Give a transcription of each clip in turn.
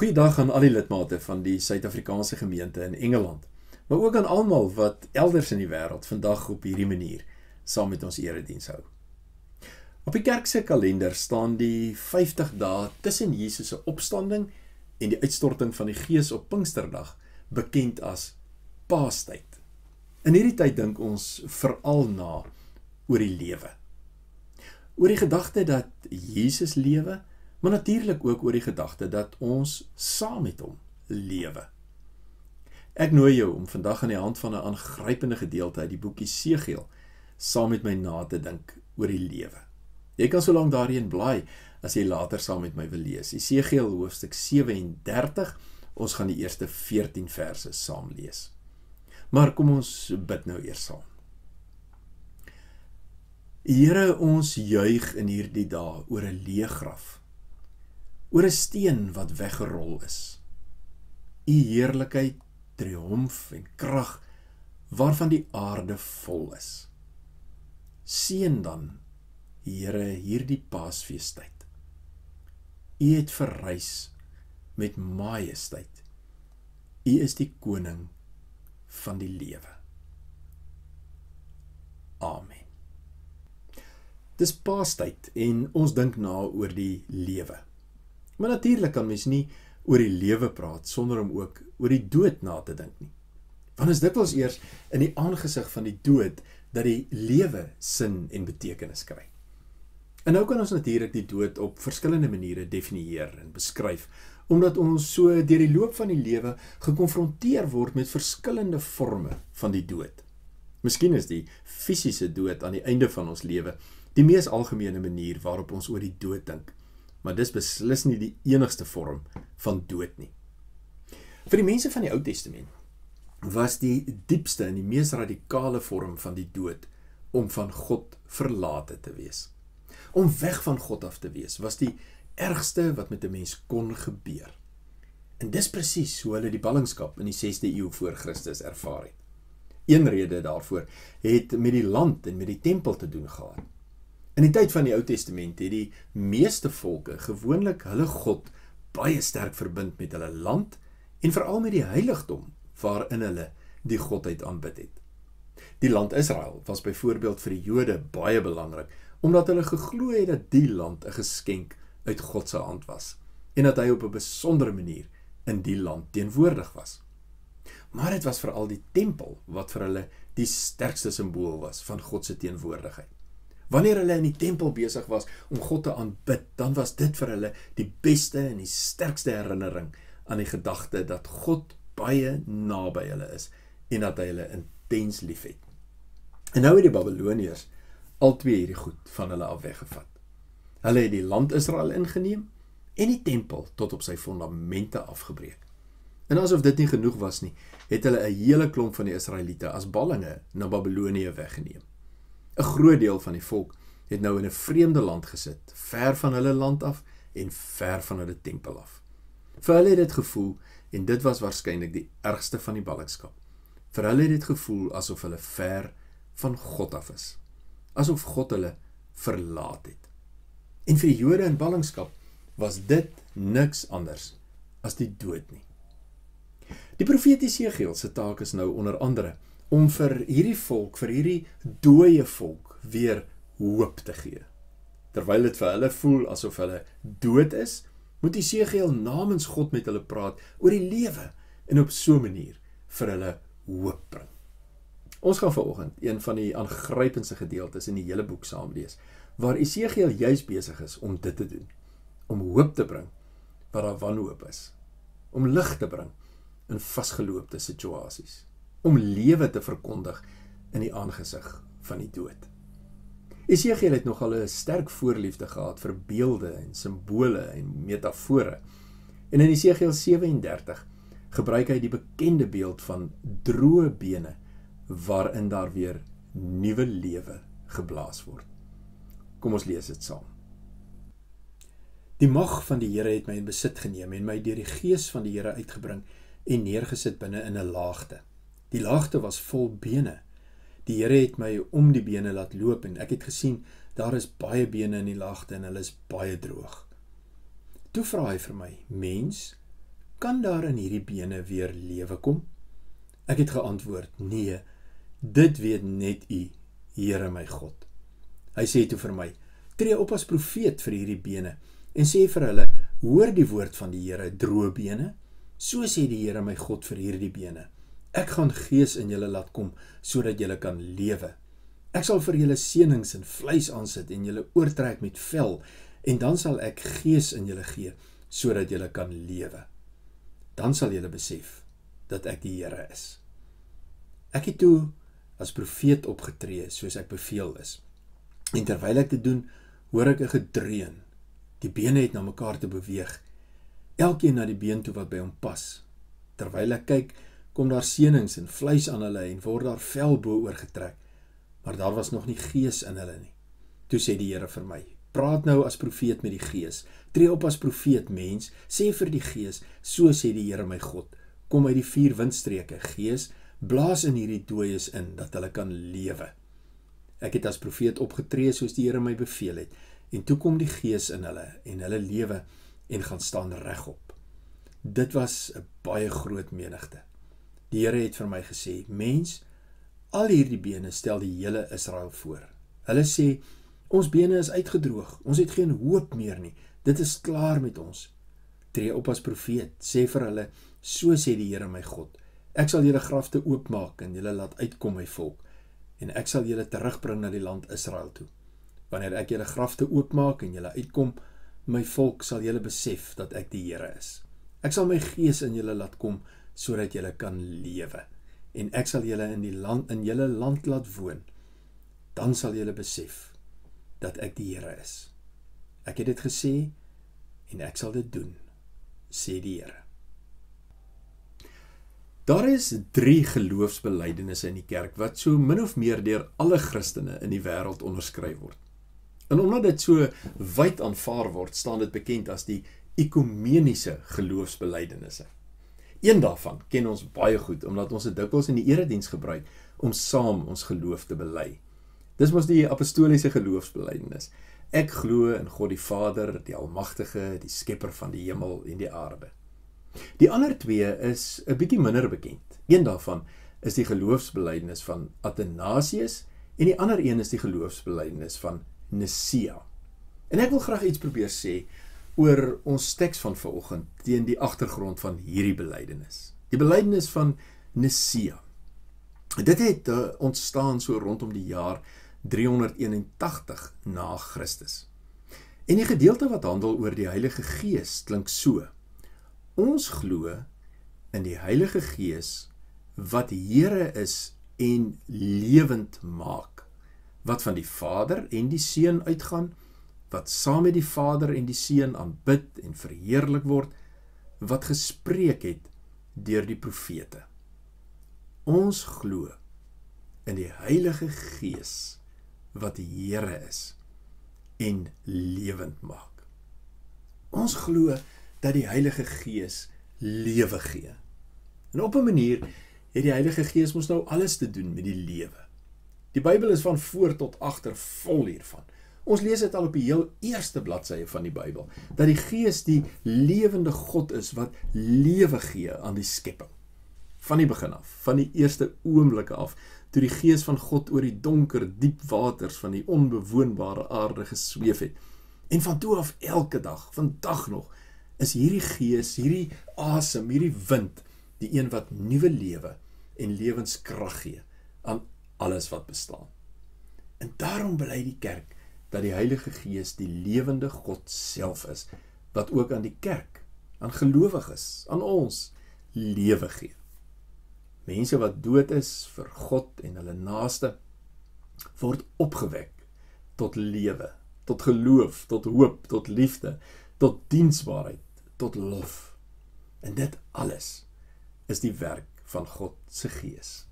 Goeiedag aan al die lidmate van die Suid-Afrikaanse gemeente in Engeland, maar ook aan almal wat elders in die wêreld vandag op hierdie manier saam met ons erediens hou. Op die kerk se kalender staan die 50 dae tussen Jesus se opstanding en die uitstorting van die Gees op Pinksterdag bekend as Paastyd. In hierdie tyd dink ons veral na oor die lewe. Oor die gedagte dat Jesus lewe maar natuurlik ook oor die gedagte dat ons saam met hom lewe. Ek nooi jou om vandag aan die hand van 'n aangrypende gedeelte uit die boekie Segeel saam met my na te dink oor die lewe. Jy kan so lank daarin blaai as jy later saam met my wil lees. Segeel hoofstuk 37. Ons gaan die eerste 14 verse saam lees. Maar kom ons bid nou eers saam. Here, ons juig in hierdie dae oor 'n leë graf oor 'n steen wat weggerol is. U heerlikheid, triomf en krag waarvan die aarde vol is. Seën dan, Here, hierdie Paasfeestyd. U het verrys met majesteit. U is die koning van die lewe. Amen. Dis Paastyd en ons dink na oor die lewe. Maar natuurlik kan mens nie oor die lewe praat sonder om ook oor die dood na te dink nie. Want is dit ons eers in die aangesig van die dood dat die lewe sin en betekenis kry. En nou kan ons natuurlik die dood op verskillende maniere definieer en beskryf omdat ons so deur die loop van die lewe gekonfronteer word met verskillende forme van die dood. Miskien is die fisiese dood aan die einde van ons lewe die mees algemene manier waarop ons oor die dood dink maar dis beslis nie die enigste vorm van dood nie. Vir die mense van die Ou Testament was die diepste en die mees radikale vorm van die dood om van God verlate te wees. Om weg van God af te wees was die ergste wat met 'n mens kon gebeur. En dis presies hoe hulle die ballingskap in die 6de eeu voor Christus ervaar het. Een rede daarvoor het met die land en met die tempel te doen gehad. In die tyd van die Ou Testament het die meeste volke gewoonlik hulle God baie sterk verbind met hulle land en veral met die heiligdom waarin hulle die godheid aanbid het. Die land Israel was byvoorbeeld vir die Jode baie belangrik omdat hulle geglo het dat die land 'n geskenk uit God se hand was en dat hy op 'n besondere manier in die land teenwoordig was. Maar dit was veral die tempel wat vir hulle die sterkste simbool was van God se teenwoordigheid. Wanneer hulle in die tempel besig was om God te aanbid, dan was dit vir hulle die beste en die sterkste herinnering aan die gedagte dat God baie naby hulle is en dat hy hulle intens liefhet. En nou het die Babiloniërs al twee hierdie goed van hulle af weggevat. Hulle het die land Israel ingeneem en die tempel tot op sy fondamente afgebreek. En asof dit nie genoeg was nie, het hulle 'n hele klomp van die Israeliete as ballinge na Babilonië weggeneem. 'n groot deel van die volk het nou in 'n vreemde land gesit, ver van hulle land af en ver van hulle tempel af. Vir hulle het dit gevoel en dit was waarskynlik die ergste van die ballingskap. Vir hulle het dit gevoel asof hulle ver van God af is. Asof God hulle verlaat het. En vir die Jode in ballingskap was dit niks anders as die dood nie. Die profeet Jesegiel se taak is nou onder andere om vir hierdie volk, vir hierdie dooie volk weer hoop te gee. Terwyl dit vir hulle voel asof hulle dood is, moet Jesegiel namens God met hulle praat oor die lewe en op so 'n manier vir hulle hoop bring. Ons gaan vanoggend een van die aangrypendste gedeeltes in die hele boek saam lees waar Jesegiel juis besig is om dit te doen, om hoop te bring waar daar wanhoop is, om lig te bring in vasgeloopte situasies om lewe te verkondig in die aangesig van die dood. Esegiel het nogal 'n sterk voorliefde gehad vir beelde en simbole en metafore. En in Esegiel 37 gebruik hy die bekende beeld van droë bene waarin daar weer nuwe lewe geblaas word. Kom ons lees dit saam. Die mag van die Here het my in besit geneem en my deur die gees van die Here uitgebring en neergesit binne in 'n laagte. Die laagte was vol bene. Die Here het my om die bene laat loop en ek het gesien daar is baie bene in die laagte en hulle is baie droog. Toe vra hy vir my: "Mens, kan daar in hierdie bene weer lewe kom?" Ek het geantwoord: "Nee, dit weet net U, Here my God." Hy sê toe vir my: "Tree op as profeet vir hierdie bene en sê vir hulle: Hoor die woord van die Here, droë bene. So sê die Here my God vir hierdie bene: Ek gaan gees in julle laat kom sodat julle kan lewe." Ek sal vir julle seënings en vleis aansit en julle oortrek met vel en dan sal ek gees in julle gee sodat julle kan lewe. Dan sal julle besef dat ek die Here is. Ek het toe as profeet opgetree soos ek beveel is. En terwyl ek dit doen, hoor ek 'n gedreun. Die bene het na mekaar te beweeg. Elkeen na die been toe wat by hom pas. Terwyl ek kyk, kom daar seënings en vleis aan hulle en word daar vel bo oorgetrek maar daar was nog nie gees in hulle nie. Toe sê die Here vir my: "Praat nou as profeet met die gees. Tree op as profeet, mens. Sê vir die gees: So sê die Here my God: Kom uit die vier windstreke, gees, blaas in hierdie dooies in dat hulle kan lewe." Ek het as profeet opgetree soos die Here my beveel het, en toe kom die gees in hulle en hulle lewe en gaan staan regop. Dit was 'n baie groot menigte. Die Here het vir my gesê: "Mens, Al hierdie bene stel die hele Israel voor. Hulle sê ons bene is uitgedroog. Ons het geen hoop meer nie. Dit is klaar met ons. Tree op as profeet. Sê vir hulle: So sê die Here my God. Ek sal julle grafte oopmaak en julle laat uitkom my volk en ek sal julle terugbring na die land Israel toe. Wanneer ek julle grafte oopmaak en julle uitkom, my volk sal julle besef dat ek die Here is. Ek sal my gees in julle laat kom sodat julle kan lewe en ek sal julle in die land in julle land laat woon dan sal julle besef dat ek die Here is ek het dit gesê en ek sal dit doen sê die Here Daar is 3 geloofsbelijdenisse in die kerk wat so min of meer deur alle Christene in die wêreld onderskryf word. En omdat dit so wyd aanvaar word, staan dit bekend as die ekumeniese geloofsbelijdenisse. Een daarvan ken ons baie goed omdat ons dit dikwels in die erediens gebruik om saam ons geloof te bely. Dis mos die apostoliese geloofsbelijdenis. Ek glo in God die Vader, die Almagtige, die Skepper van die hemel en die aarde. Die ander twee is 'n bietjie minder bekend. Een daarvan is die geloofsbelijdenis van Athanasius en die ander een is die geloofsbelijdenis van Nicea. En ek wil graag iets probeer sê oor ons teks van vanoggend teen die agtergrond van hierdie belydenis. Die belydenis van Nicea. Dit het uh, ontstaan so rondom die jaar 381 na Christus. En die gedeelte wat handel oor die Heilige Gees klink so: Ons glo in die Heilige Gees wat Here is en lewend maak, wat van die Vader en die Seun uitgaan wat saam met die Vader en die Seun aanbid en verheerlik word wat gespreek het deur die profete. Ons glo in die Heilige Gees wat die Here is en lewend maak. Ons glo dat die Heilige Gees lewe gee. En op 'n manier het die Heilige Gees mos nou alles te doen met die lewe. Die Bybel is van voor tot agter vol hiervan. Ons lees dit al op die heel eerste bladsye van die Bybel dat die Gees die lewende God is wat lewe gee aan die skepping. Van die begin af, van die eerste oomblikke af, toe die Gees van God oor die donker, diep waters van die onbewoonbare aarde gesweef het. En van toe af elke dag, vandag nog, is hierdie Gees, hierdie asem, hierdie wind, die een wat nuwe lewe en lewenskrag gee aan alles wat bestaan. En daarom bely die kerk dat die Heilige Gees die lewende God self is wat ook aan die kerk, aan gelowiges, aan ons lewe gee. Mense wat dood is vir God en hulle naaste word opgewek tot lewe, tot geloof, tot hoop, tot liefde, tot diensbaarheid, tot lof. En dit alles is die werk van God se Gees.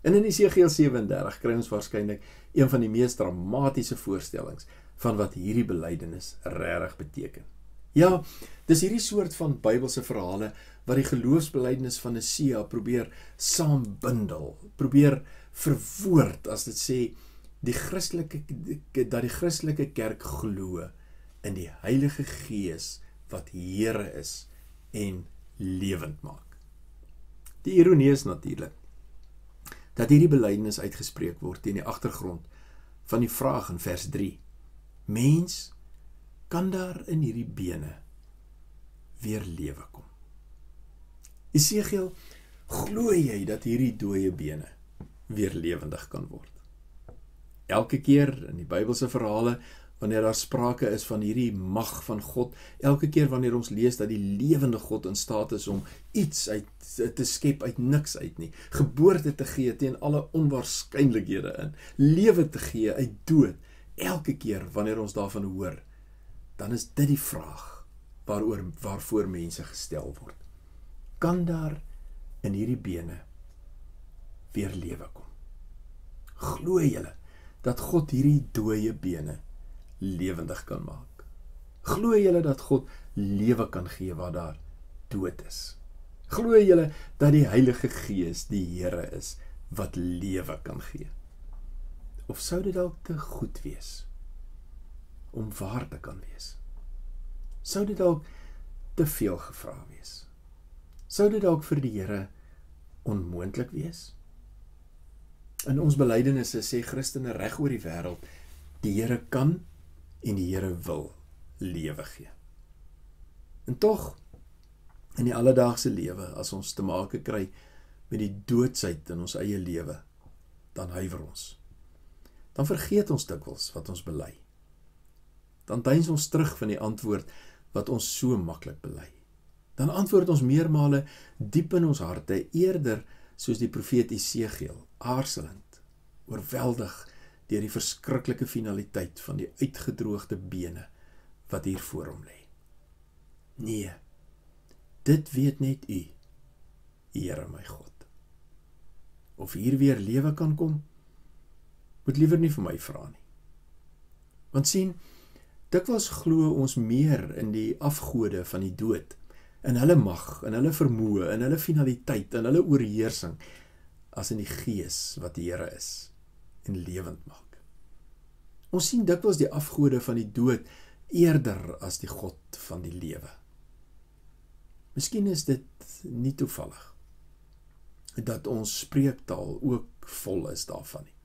En in Jesegiel 37 kry ons waarskynlik een van die mees dramatiese voorstellings van wat hierdie belydenis regtig beteken. Ja, dis hierdie soort van Bybelse verhale wat die geloofsbelydenis van Nicea probeer saambindel, probeer verwoord as dit sê die Christelike dat die Christelike kerk glo in die Heilige Gees wat Here is en lewend maak. Die ironie is natuurlik dat hierdie belydenis uitgespreek word teen die agtergrond van die vraag in vers 3. Mens kan daar in hierdie bene weer lewe kom. Esegiel, glo jy dat hierdie dooie bene weer lewendig kan word? Elke keer in die Bybelse verhale wanneer daar sprake is van hierdie mag van God, elke keer wanneer ons lees dat die lewende God in staat is om iets uit te skep uit niks uit nie, geboorte te gee teen alle onwaarskynlikhede in, lewe te gee uit dood, elke keer wanneer ons daarvan hoor, dan is dit die vraag waaroor waarvoor mense gestel word. Kan daar in hierdie bene weer lewe kom? Glo julle dat God hierdie dooie bene lewendig kan maak. Glo julle dat God lewe kan gee waar daar dood is? Glo julle dat die Heilige Gees die Here is wat lewe kan gee? Of sou dit dalk te goed wees om waar te kan wees? Sou dit dalk te veel gevra wees? Sou dit dalk vir die Here onmoontlik wees? In ons belydenisse sê Christene reg oor die wêreld die Here kan en die Here wil lewe gee. En tog in die alledaagse lewe as ons te maak kry met die doodsheid in ons eie lewe, dan huiwer ons. Dan vergeet ons dikwels wat ons bely. Dan duins ons terug van die antwoord wat ons so maklik bely. Dan antwoord ons meermale diep in ons harte eerder soos die profeet Esegiel, aarzelend, oorweldig deur die verskriklike finaliteit van die uitgedroogde bene wat hier voor hom lê. Nee. Dit weet net U, Here my God. Of hier weer lewe kan kom, moet liewer nie vir my vra nie. Want sien, dikwels glo ons meer in die afgode van die dood, in hulle mag, in hulle vermoë, in hulle finaliteit, in hulle oorheersing as in die gees wat die Here is en lewend maak. Ons sien dikwels die afgode van die dood eerder as die God van die lewe. Miskien is dit nie toevallig dat ons spreektaal ook vol is daarvan nie.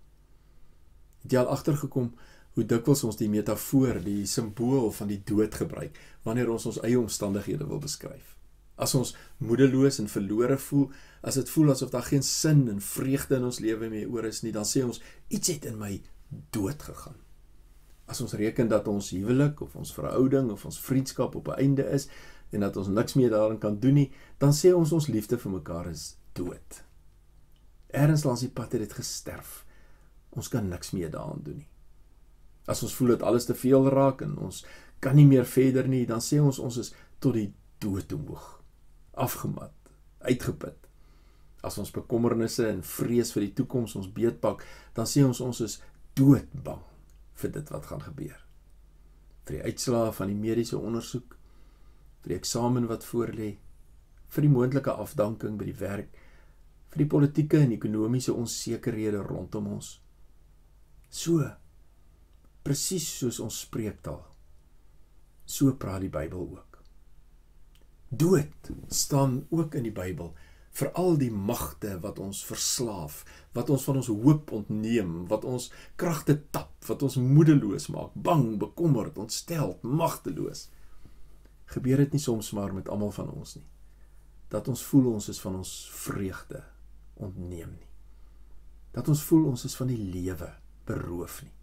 Het jy al agtergekom hoe dikwels ons die metafoor, die simbool van die dood gebruik wanneer ons ons eie omstandighede wil beskryf? As ons moedeloos en verlore voel, as dit voel asof daar geen sin en vreugde in ons lewe meer oor is nie, dan sê ons iets het in my dood gegaan. As ons reken dat ons huwelik of ons verhouding of ons vriendskap op 'n einde is en dat ons niks meer daarin kan doen nie, dan sê ons ons liefde vir mekaar is dood. Erns langs die pad het dit gesterf. Ons kan niks meer daaraan doen nie. As ons voel dat alles te veel raak en ons kan nie meer verder nie, dan sê ons ons is tot die dood toe moeg afgemat, uitgeput. As ons bekommernisse en vrees vir die toekoms ons beetpak, dan sê ons ons is doodbang vir dit wat gaan gebeur. Vir die uitslae van die mediese ondersoek, vir die eksamen wat voorlê, vir die moontlike afdanking by die werk, vir die politieke en ekonomiese onsekerhede rondom ons. So presies soos ons spreektaal. So praat die Bybel ook. Dood staan ook in die Bybel vir al die magte wat ons verslaaf, wat ons van ons hoop ontneem, wat ons kragte tap, wat ons moedeloos maak, bang, bekommerd, ontstel, magteloos. Gebeur dit nie soms maar met almal van ons nie? Dat ons voel ons is van ons vreugde ontneem nie. Dat ons voel ons is van die lewe beroof nie.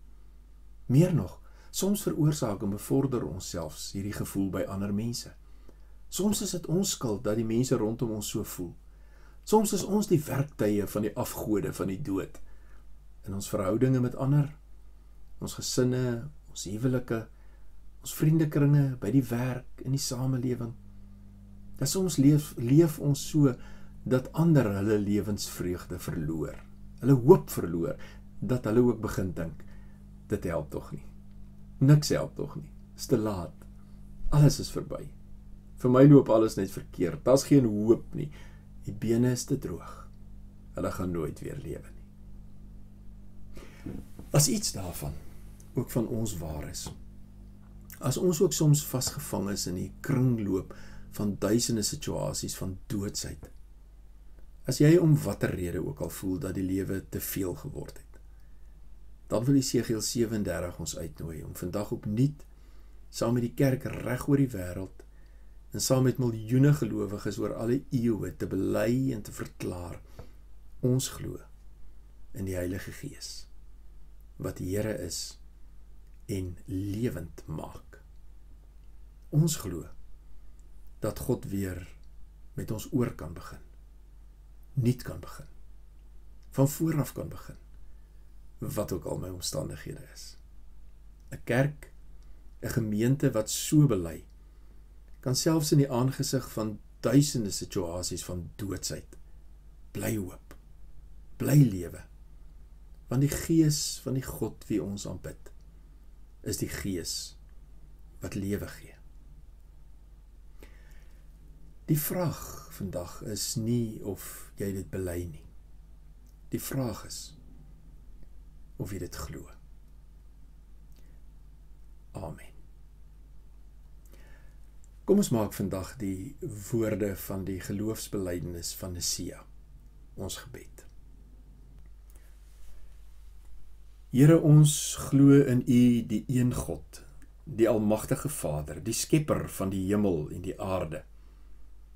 Meer nog, soms veroorsaak en bevorder ons selfs hierdie gevoel by ander mense. Soms is dit ons skuld dat die mense rondom ons so voel. Soms is ons die werktuie van die afgode van die dood in ons verhoudinge met ander, ons gesinne, ons huwelike, ons vriendekringe, by die werk, in die samelewing. Dat soms leef leef ons so dat ander hulle lewensvreugde verloor. Hulle hoop verloor dat hulle ook begin dink dit help tog nie. Niks help tog nie. Dis te laat. Alles is verby. Vir my loop alles net verkeerd. Daar's geen hoop nie. Die bene is te droog. Hulle gaan nooit weer lewe nie. As iets daarvan ook van ons waar is. As ons ook soms vasgevang is in die kringloop van duisende situasies van doodsheid. As jy om watter rede ook al voel dat die lewe te veel geword het, dan wil Jesegiel 37 ons uitnooi om vandag opnuut saam met die kerk reg oor die wêreld en saam met miljoene gelowiges oor alle eeue te bely en te verklaar ons glo in die Heilige Gees wat die Here is en lewend maak. Ons glo dat God weer met ons oor kan begin. Nuut kan begin. Van voor af kan begin. Wat ook al my omstandighede is. 'n Kerk, 'n gemeente wat so bely kan selfs in die aangesig van duisende situasies van doodsheid bly hoop. Bly lewe. Want die gees van die God wie ons aanbid is die gees wat lewe gee. Die vraag vandag is nie of jy dit bely nie. Die vraag is of jy dit glo. Amen. Kom ons maak vandag die woorde van die geloofsbelijdenis van Nisea ons gebed. Here ons glo in U die een God, die almagtige Vader, die skepper van die hemel en die aarde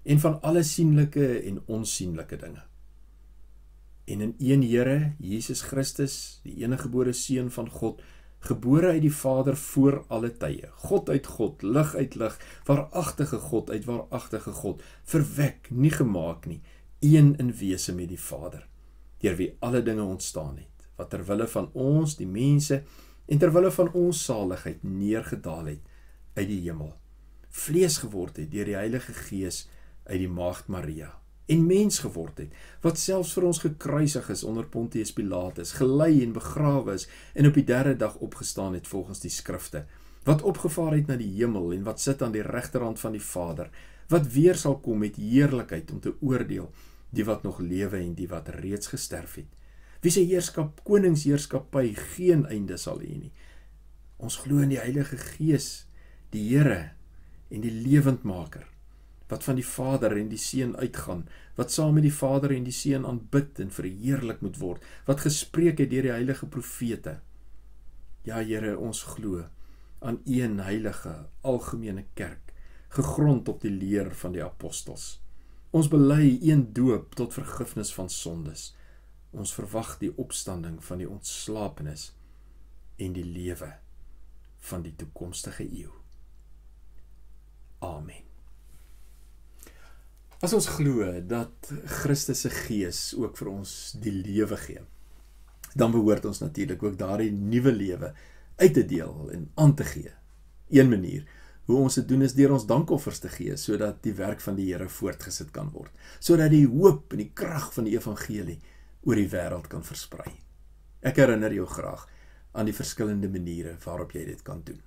en van alle sienlike en onsienlike dinge. En in een Here, Jesus Christus, die eniggebore seun van God, gebore uit die Vader voor alle tye. God uit God, lig uit lig, waaragtige God uit waaragtige God, verwek, nie gemaak nie, een in wese met die Vader, deur wie alle dinge ontstaan het wat ter wille van ons die mense en ter wille van ons saligheid neergedaal het uit die hemel. Vlees geword het deur die Heilige Gees uit die maagd Maria en mens geword het wat selfs vir ons gekruisig is onder Pontius Pilatus gelei en begrawe is en op die derde dag opgestaan het volgens die skrifte wat opgevaar het na die hemel en wat sit aan die regterhand van die Vader wat weer sal kom met heerlikheid om te oordeel die wat nog lewe en die wat reeds gesterf het wie se heerskap koningsheerskappy geen einde sal hê nie. Ons glo in die Heilige Gees, die Here en die lewendmaker wat van die Vader en die Seun uitgaan, wat saam met die Vader en die Seun aanbid en verheerlik moet word, wat gespreek het deur die heilige profete. Ja Here, ons glo aan een heilige algemene kerk, gegrond op die leer van die apostels. Ons bely een doop tot vergifnis van sondes. Ons verwag die opstanding van die ontslapenis en die lewe van die toekomstige eeu. Amen. As ons glo dat Christus se gees ook vir ons die lewe gee, dan behoort ons natuurlik ook daardie nuwe lewe uit te deel en aan te gee. Een manier hoe ons dit doen is deur ons dankoffers te gee sodat die werk van die Here voortgesit kan word, sodat die hoop en die krag van die evangelie oor die wêreld kan versprei. Ek herinner jou graag aan die verskillende maniere waarop jy dit kan doen.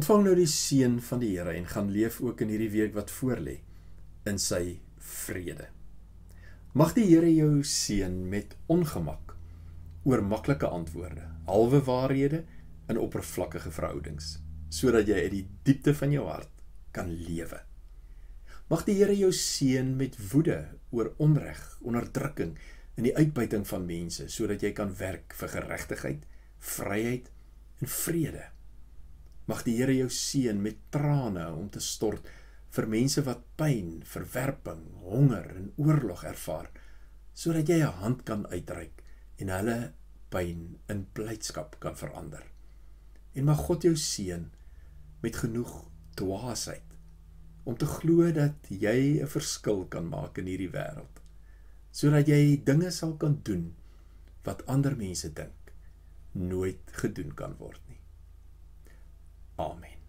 Ontvang nou die seën van die Here en gaan leef ook in hierdie week wat voorlê in sy vrede. Mag die Here jou seën met ongemak oor maklike antwoorde, halwe waarhede en oppervlakkige verhoudings, sodat jy uit die diepte van jou hart kan lewe. Mag die Here jou seën met woede oor onreg, onderdrukking en die uitbuiting van mense, sodat jy kan werk vir geregtigheid, vryheid en vrede. Mag die Here jou seën met trane om te stort vir mense wat pyn, verwerping, honger en oorlog ervaar, sodat jy 'n hand kan uitreik en hulle pyn in blydskap kan verander. En mag God jou seën met genoeg dwaasheid om te glo dat jy 'n verskil kan maak in hierdie wêreld. Sodat jy dinge sal kan doen wat ander mense dink nooit gedoen kan word nie. Amen.